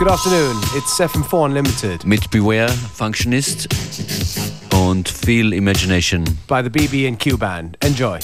Good afternoon, it's FM4 Unlimited. Mit Beware, Functionist und viel Imagination. By the BB and Q Band. Enjoy.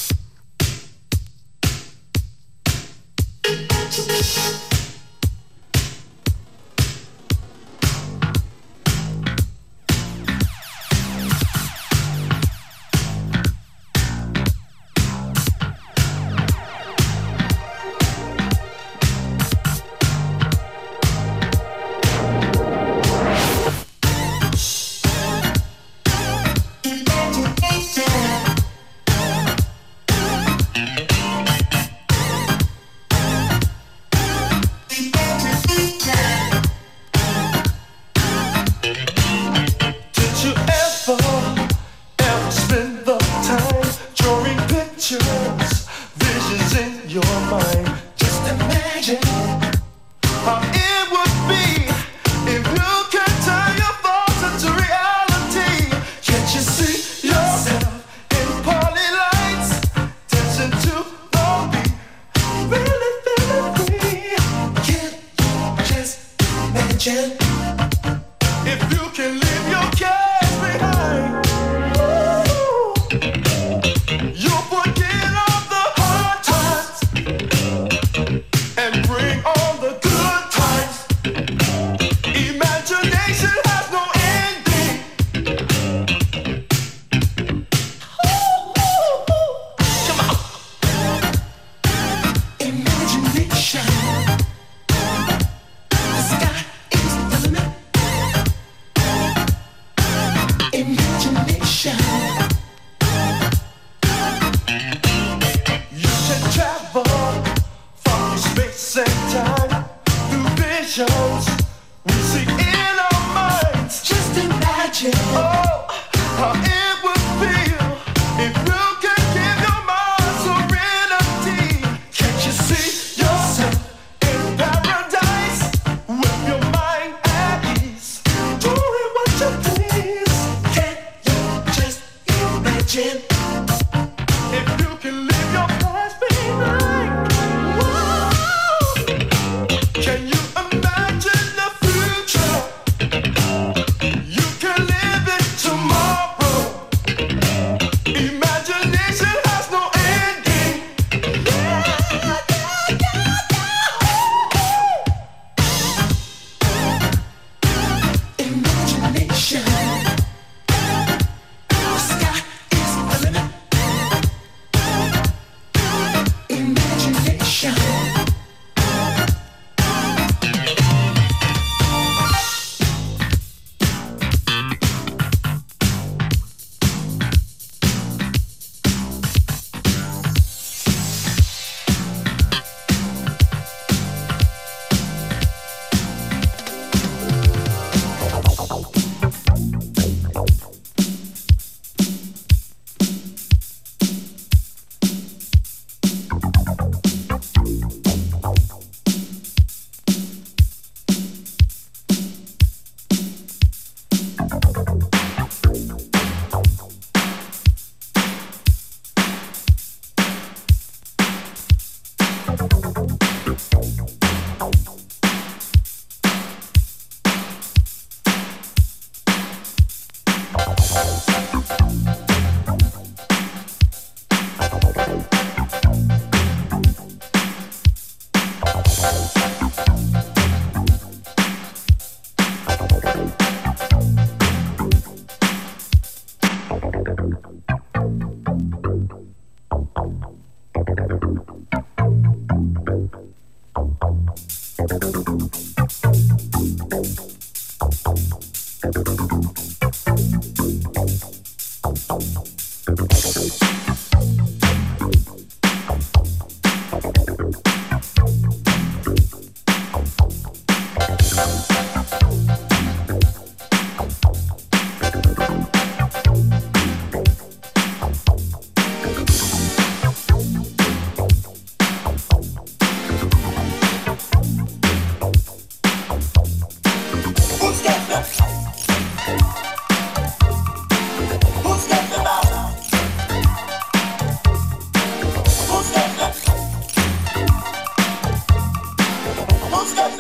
Who's that?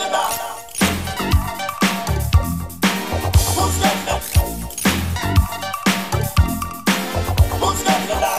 Who's that?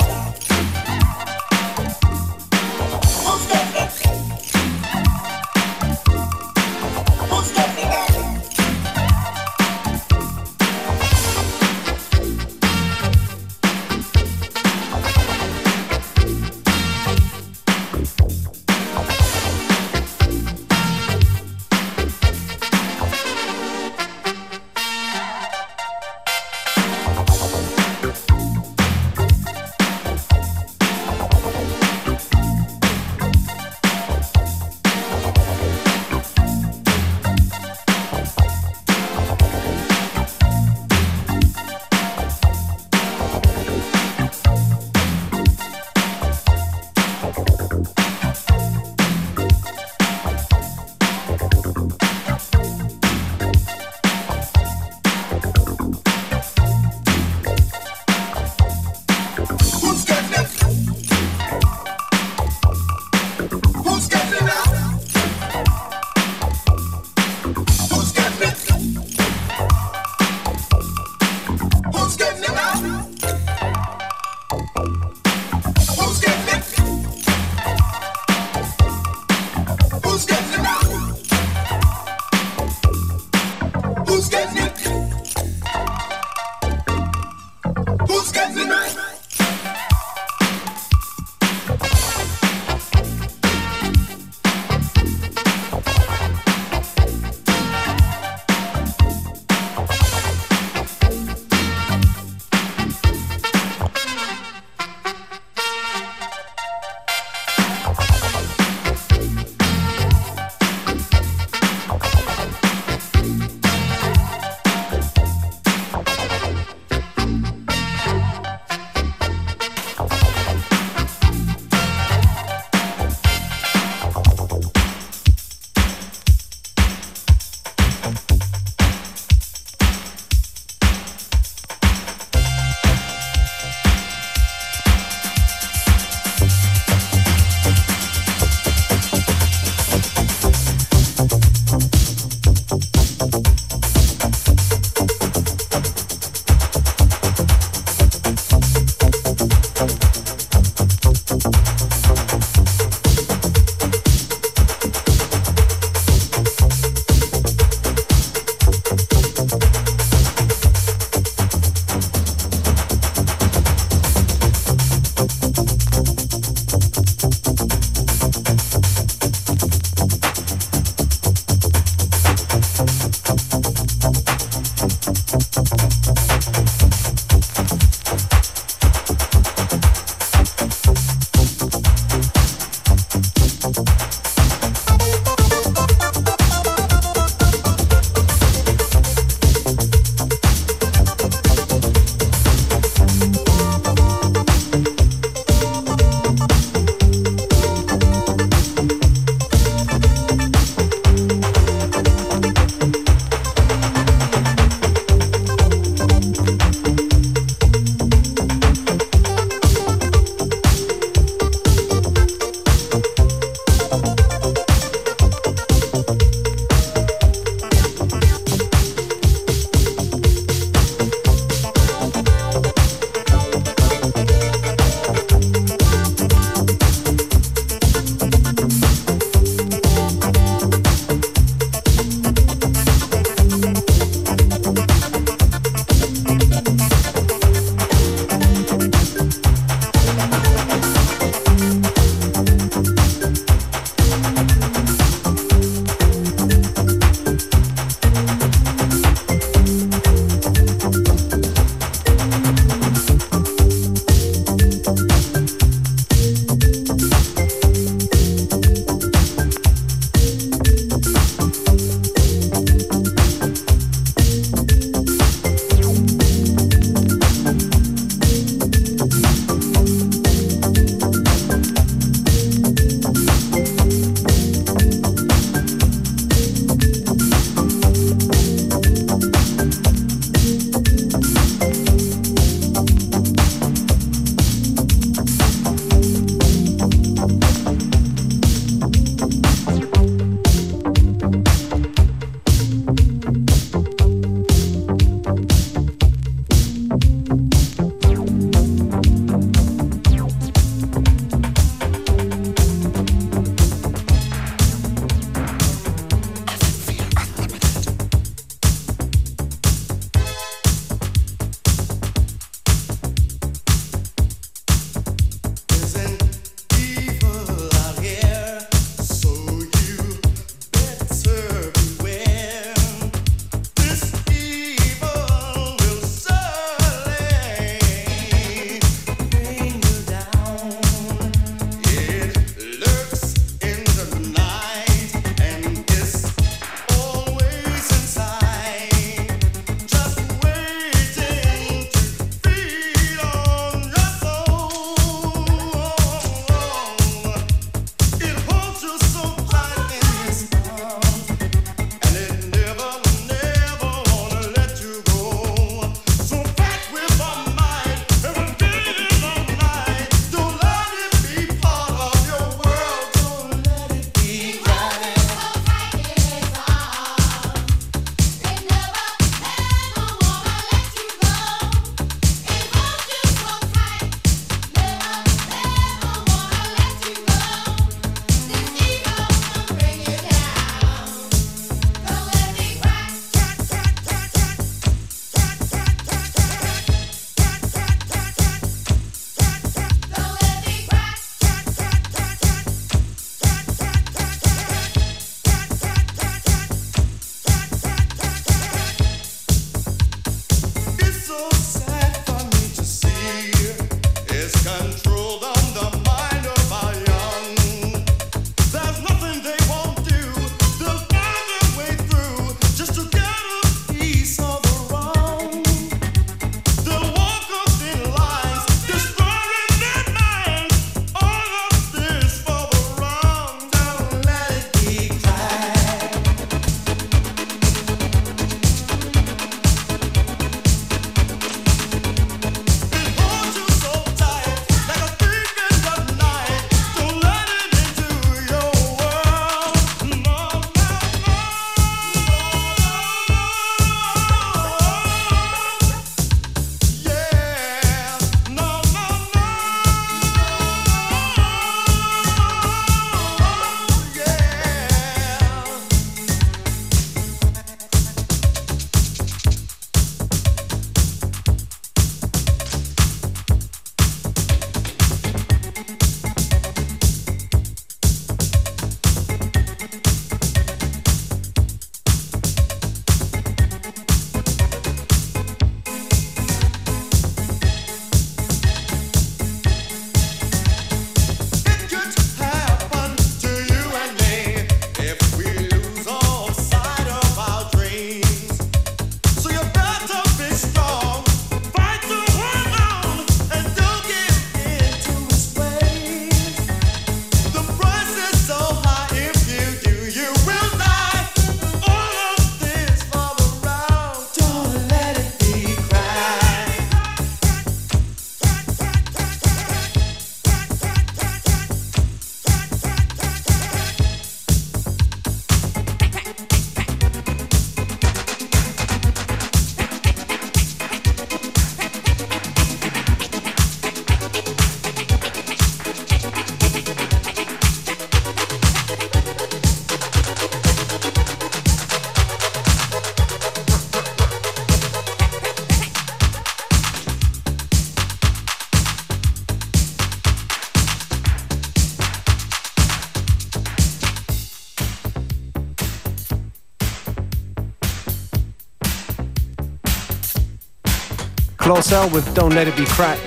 Cell with Don't Let It Be Crack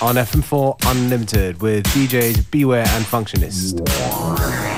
on FM4 Unlimited with DJs Beware and Functionist.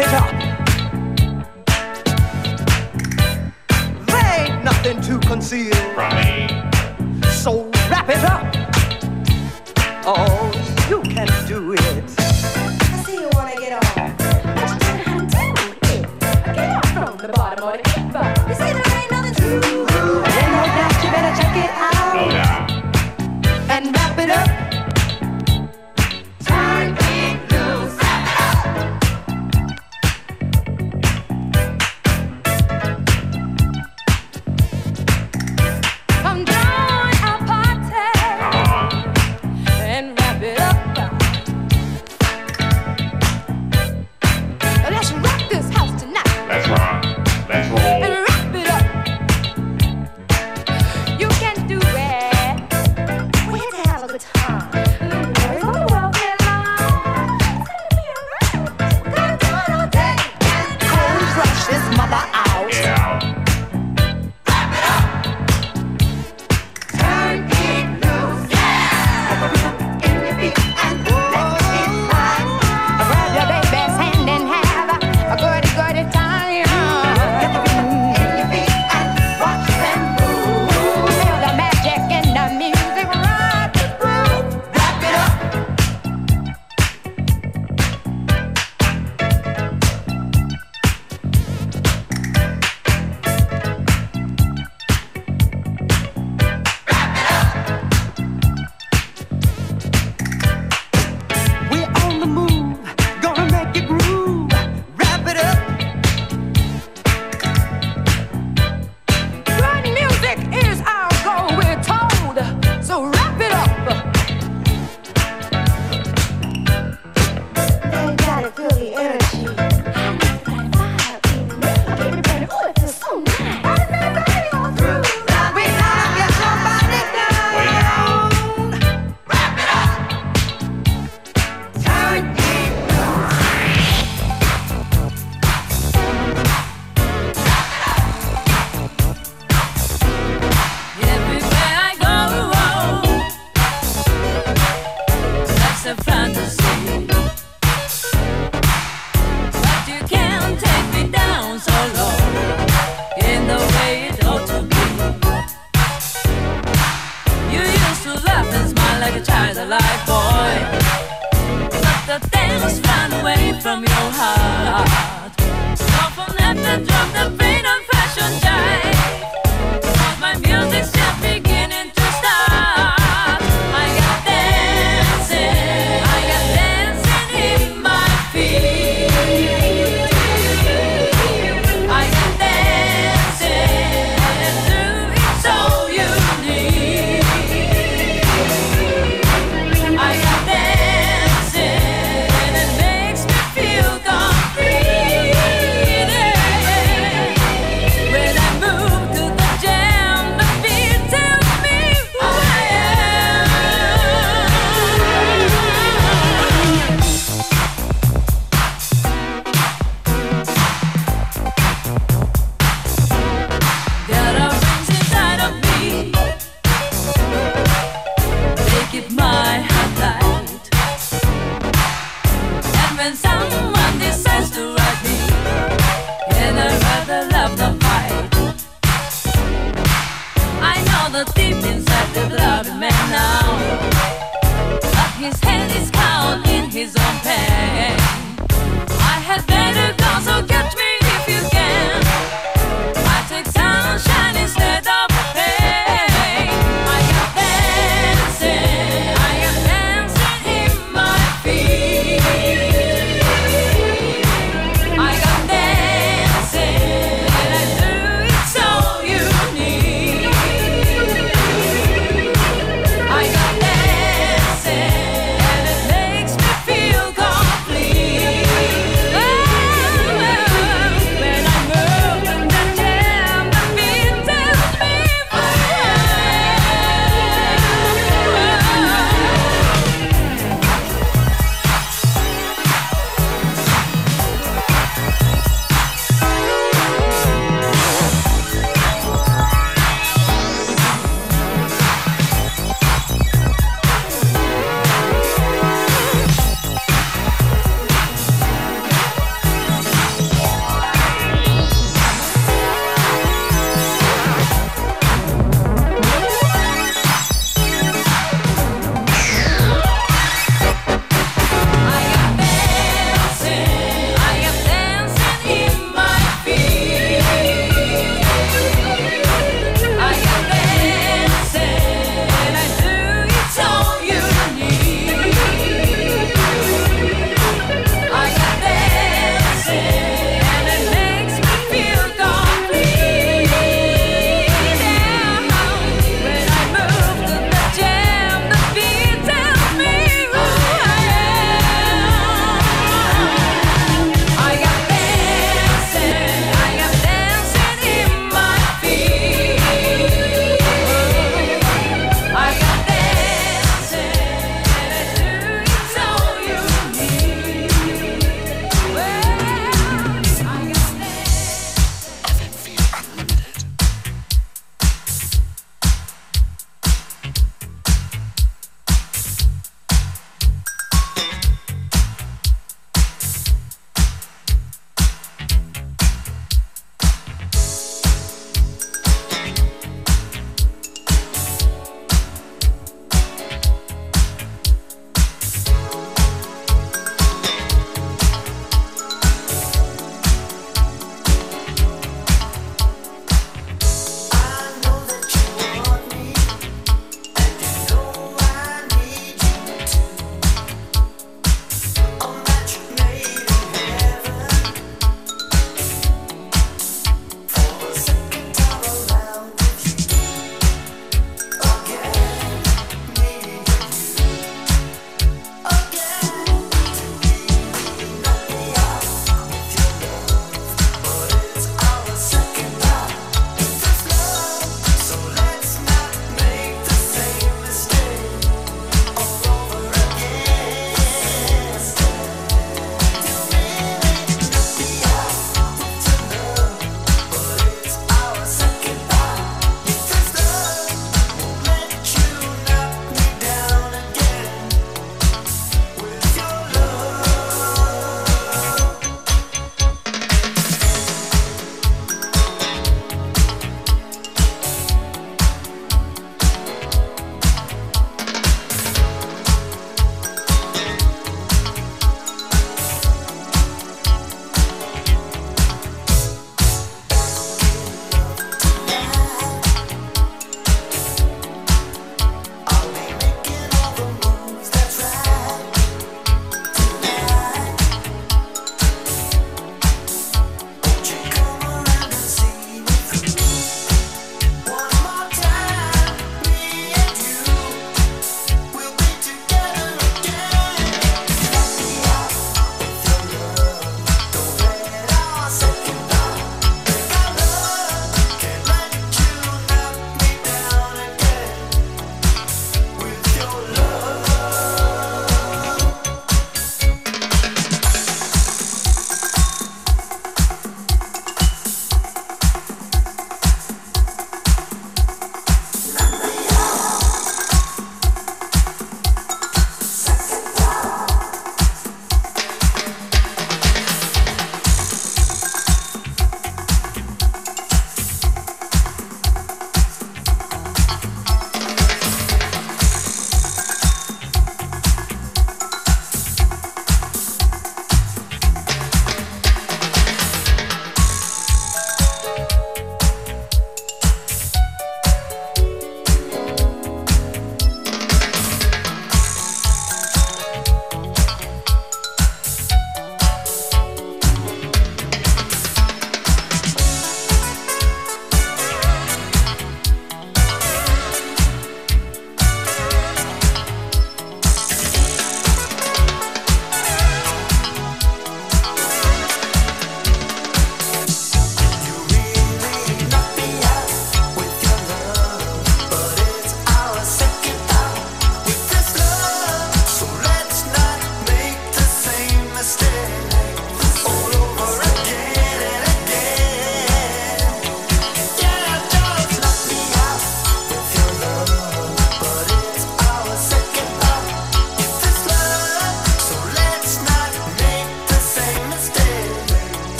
up. There ain't nothing to conceal from me. So wrap it up. Oh, you can do it.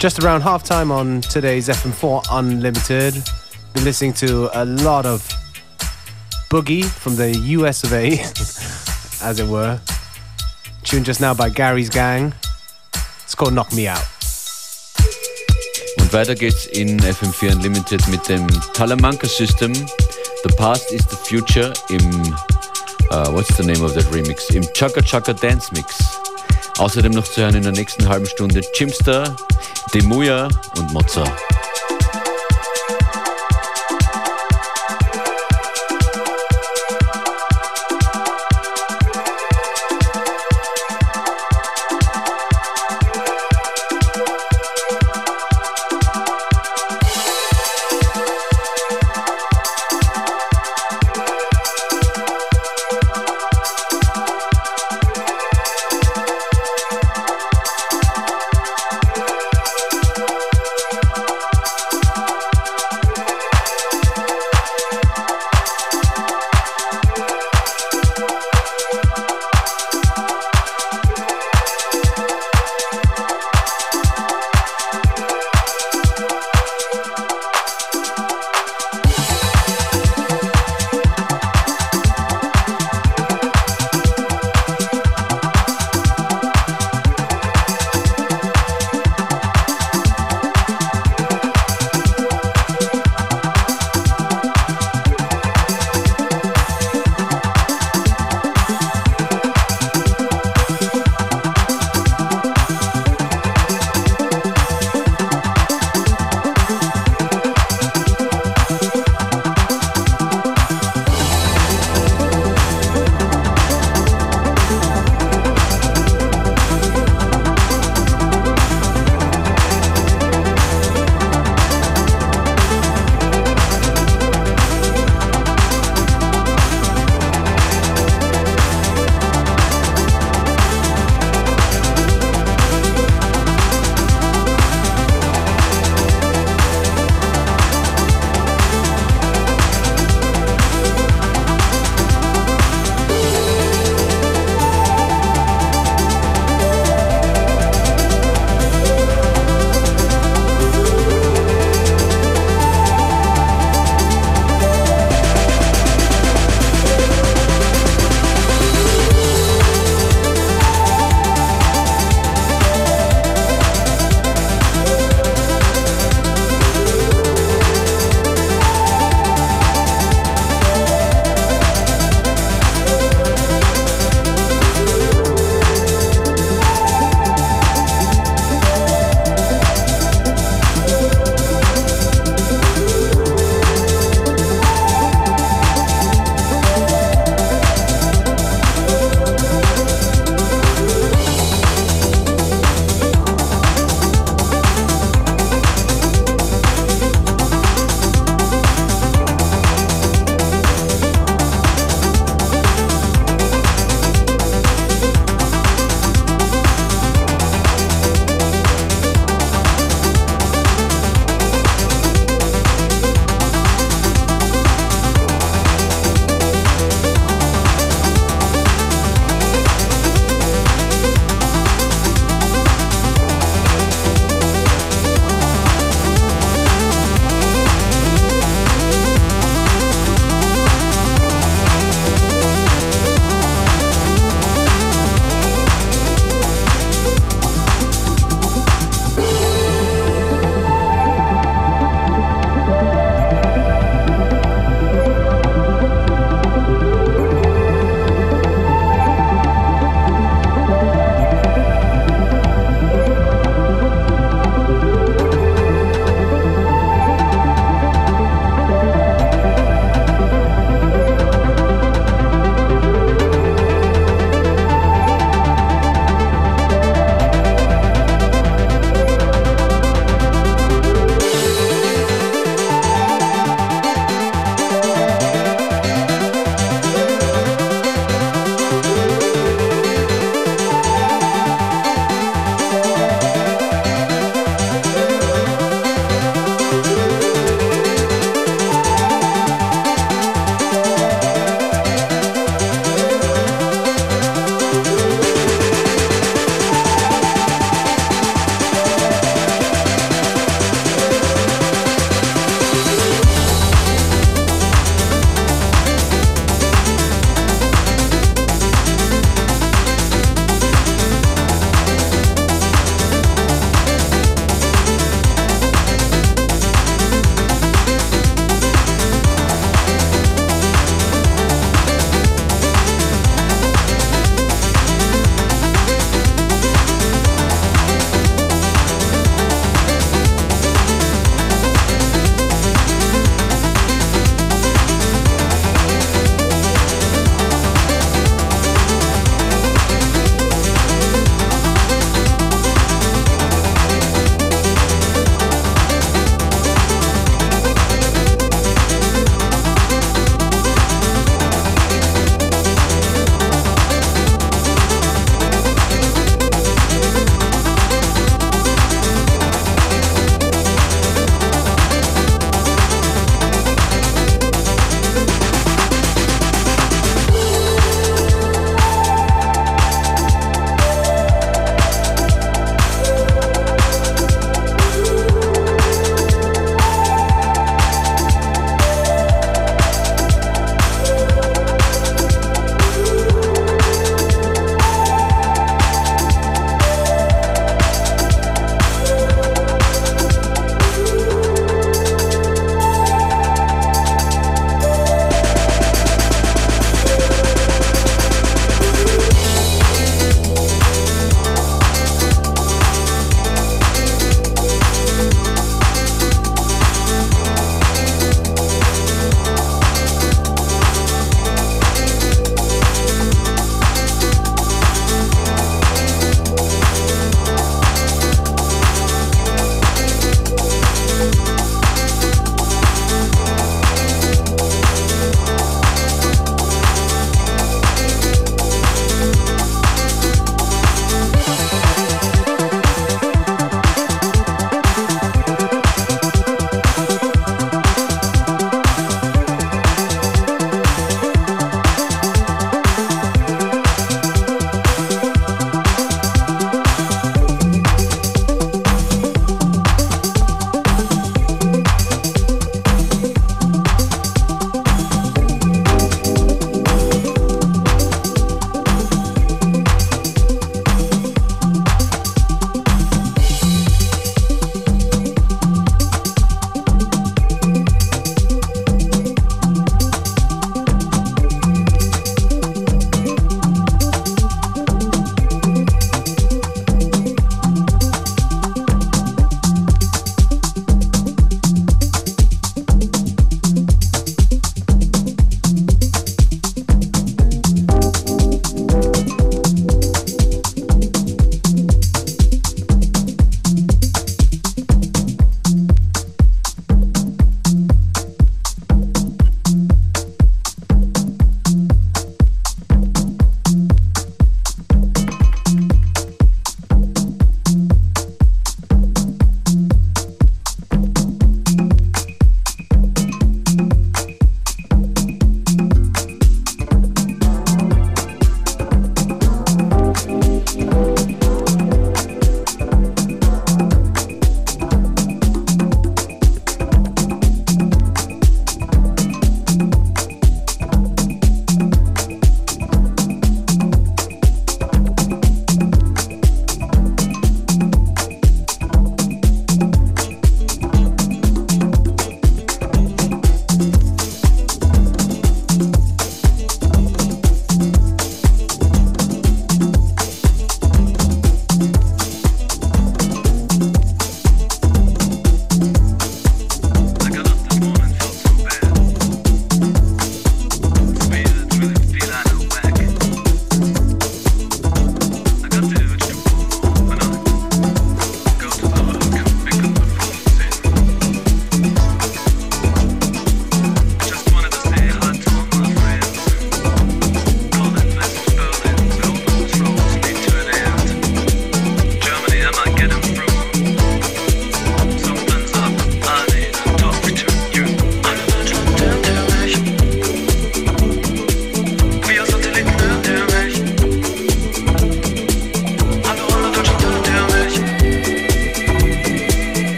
Just around half time on today's FM4 Unlimited. Been listening to a lot of boogie from the US of A, as it were. Tune just now by Gary's Gang. It's called Knock Me Out. Und weiter geht's in FM4 Unlimited mit dem Talamanca System. The Past is the Future im, uh, what's the name of that remix? Im Chaka Chaka Dance Mix. Außerdem noch zu hören in der nächsten halben Stunde Chimster, Demuya und Mozza.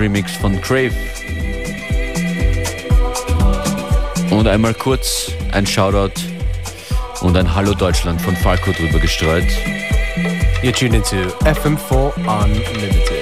Remix von Crave. Und einmal kurz ein Shoutout und ein Hallo Deutschland von Falco drüber gestreut. You're tuned into FM4 Unlimited.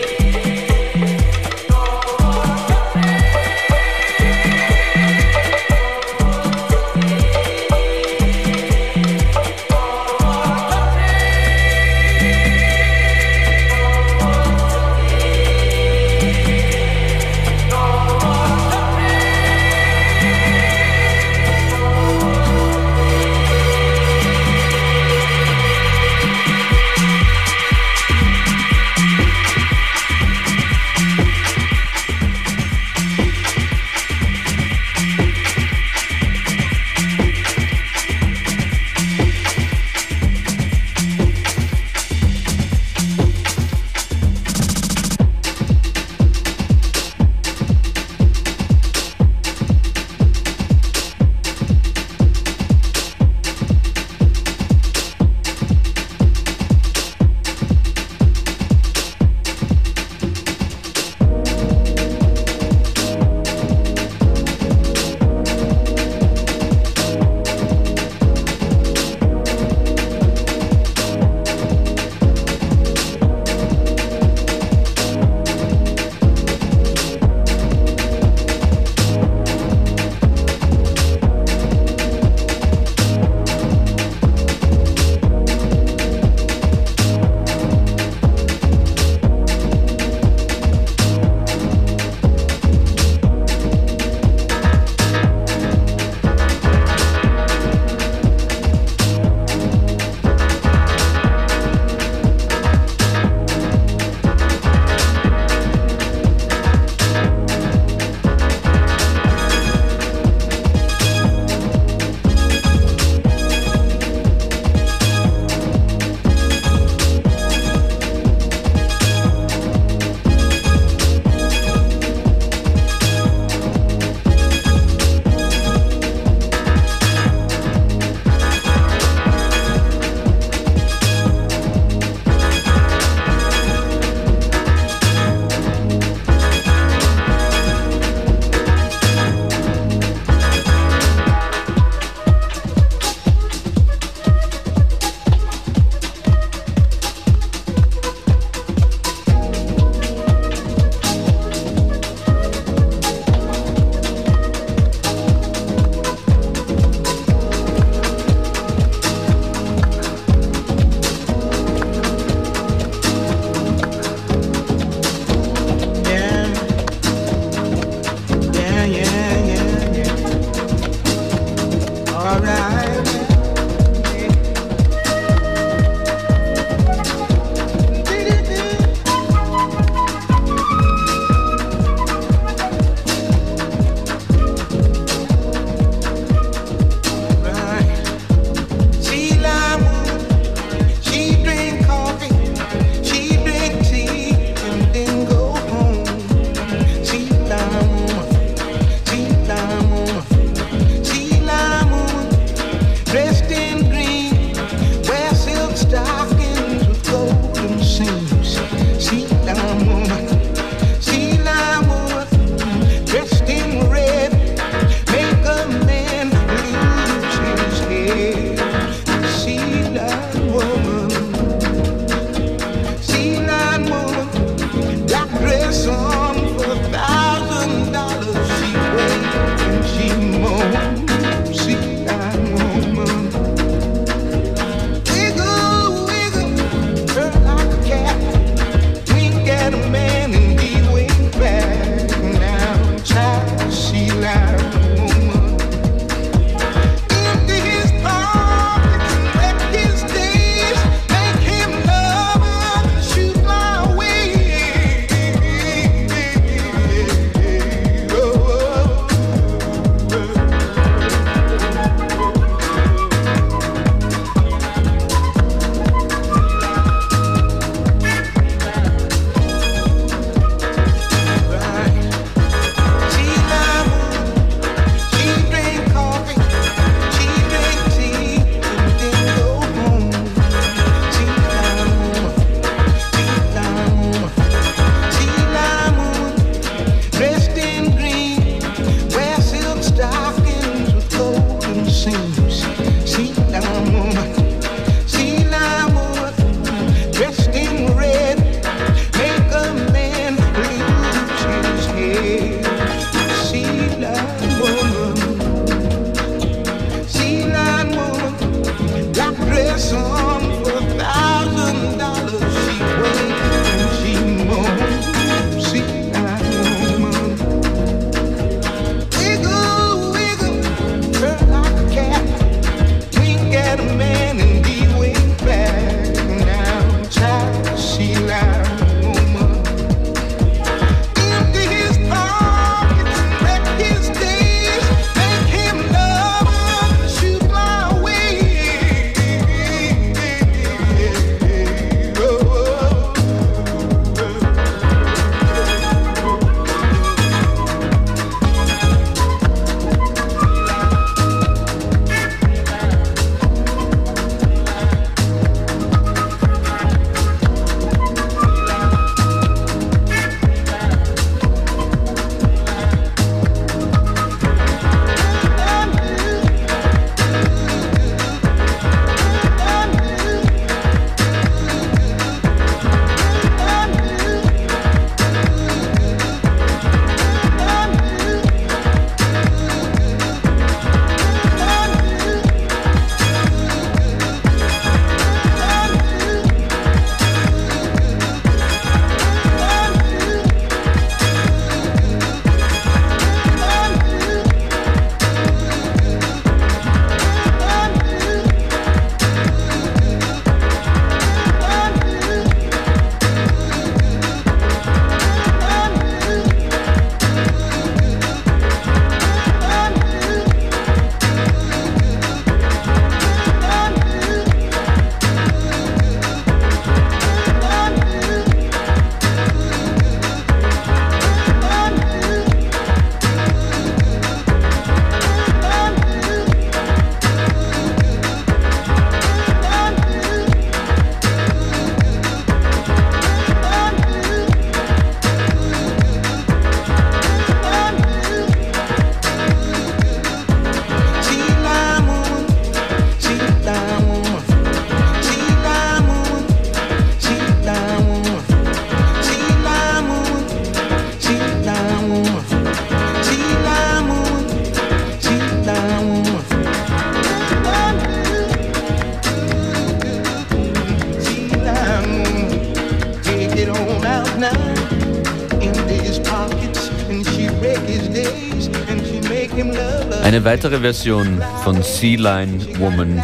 Weitere Version von Sea Line Woman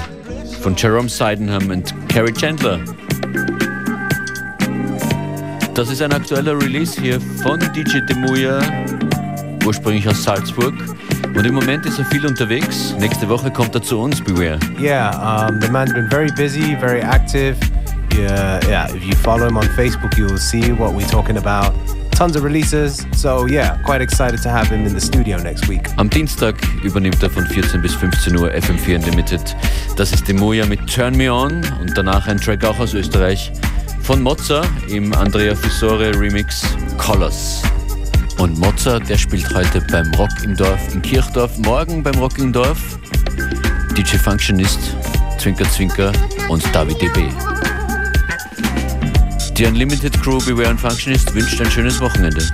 von Jerome Sydenham und Carrie Chandler. Das ist ein aktueller Release hier von DJ Demuya, ursprünglich aus Salzburg. Und im Moment ist er viel unterwegs. Nächste Woche kommt er zu uns, Beware. Yeah, um, the man's been very busy, very active. Yeah, yeah, if you follow him on Facebook, you'll see what we're talking about. Tons of releases. So, yeah, quite excited to have him in the studio next week. Am Dienstag übernimmt er von 14 bis 15 Uhr FM4 Unlimited. Das ist Demuya mit Turn Me On und danach ein Track auch aus Österreich von Mozza im Andrea Fisore Remix Colors. Und Mozza, der spielt heute beim Rock im Dorf in Kirchdorf, morgen beim Rock im Dorf. DJ Functionist, Zwinker Zwinker und David DB. Die Unlimited Crew Beware and Functionist wünscht ein schönes Wochenende.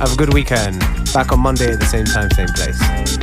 Have a good weekend. Back on Monday at the same time, same place.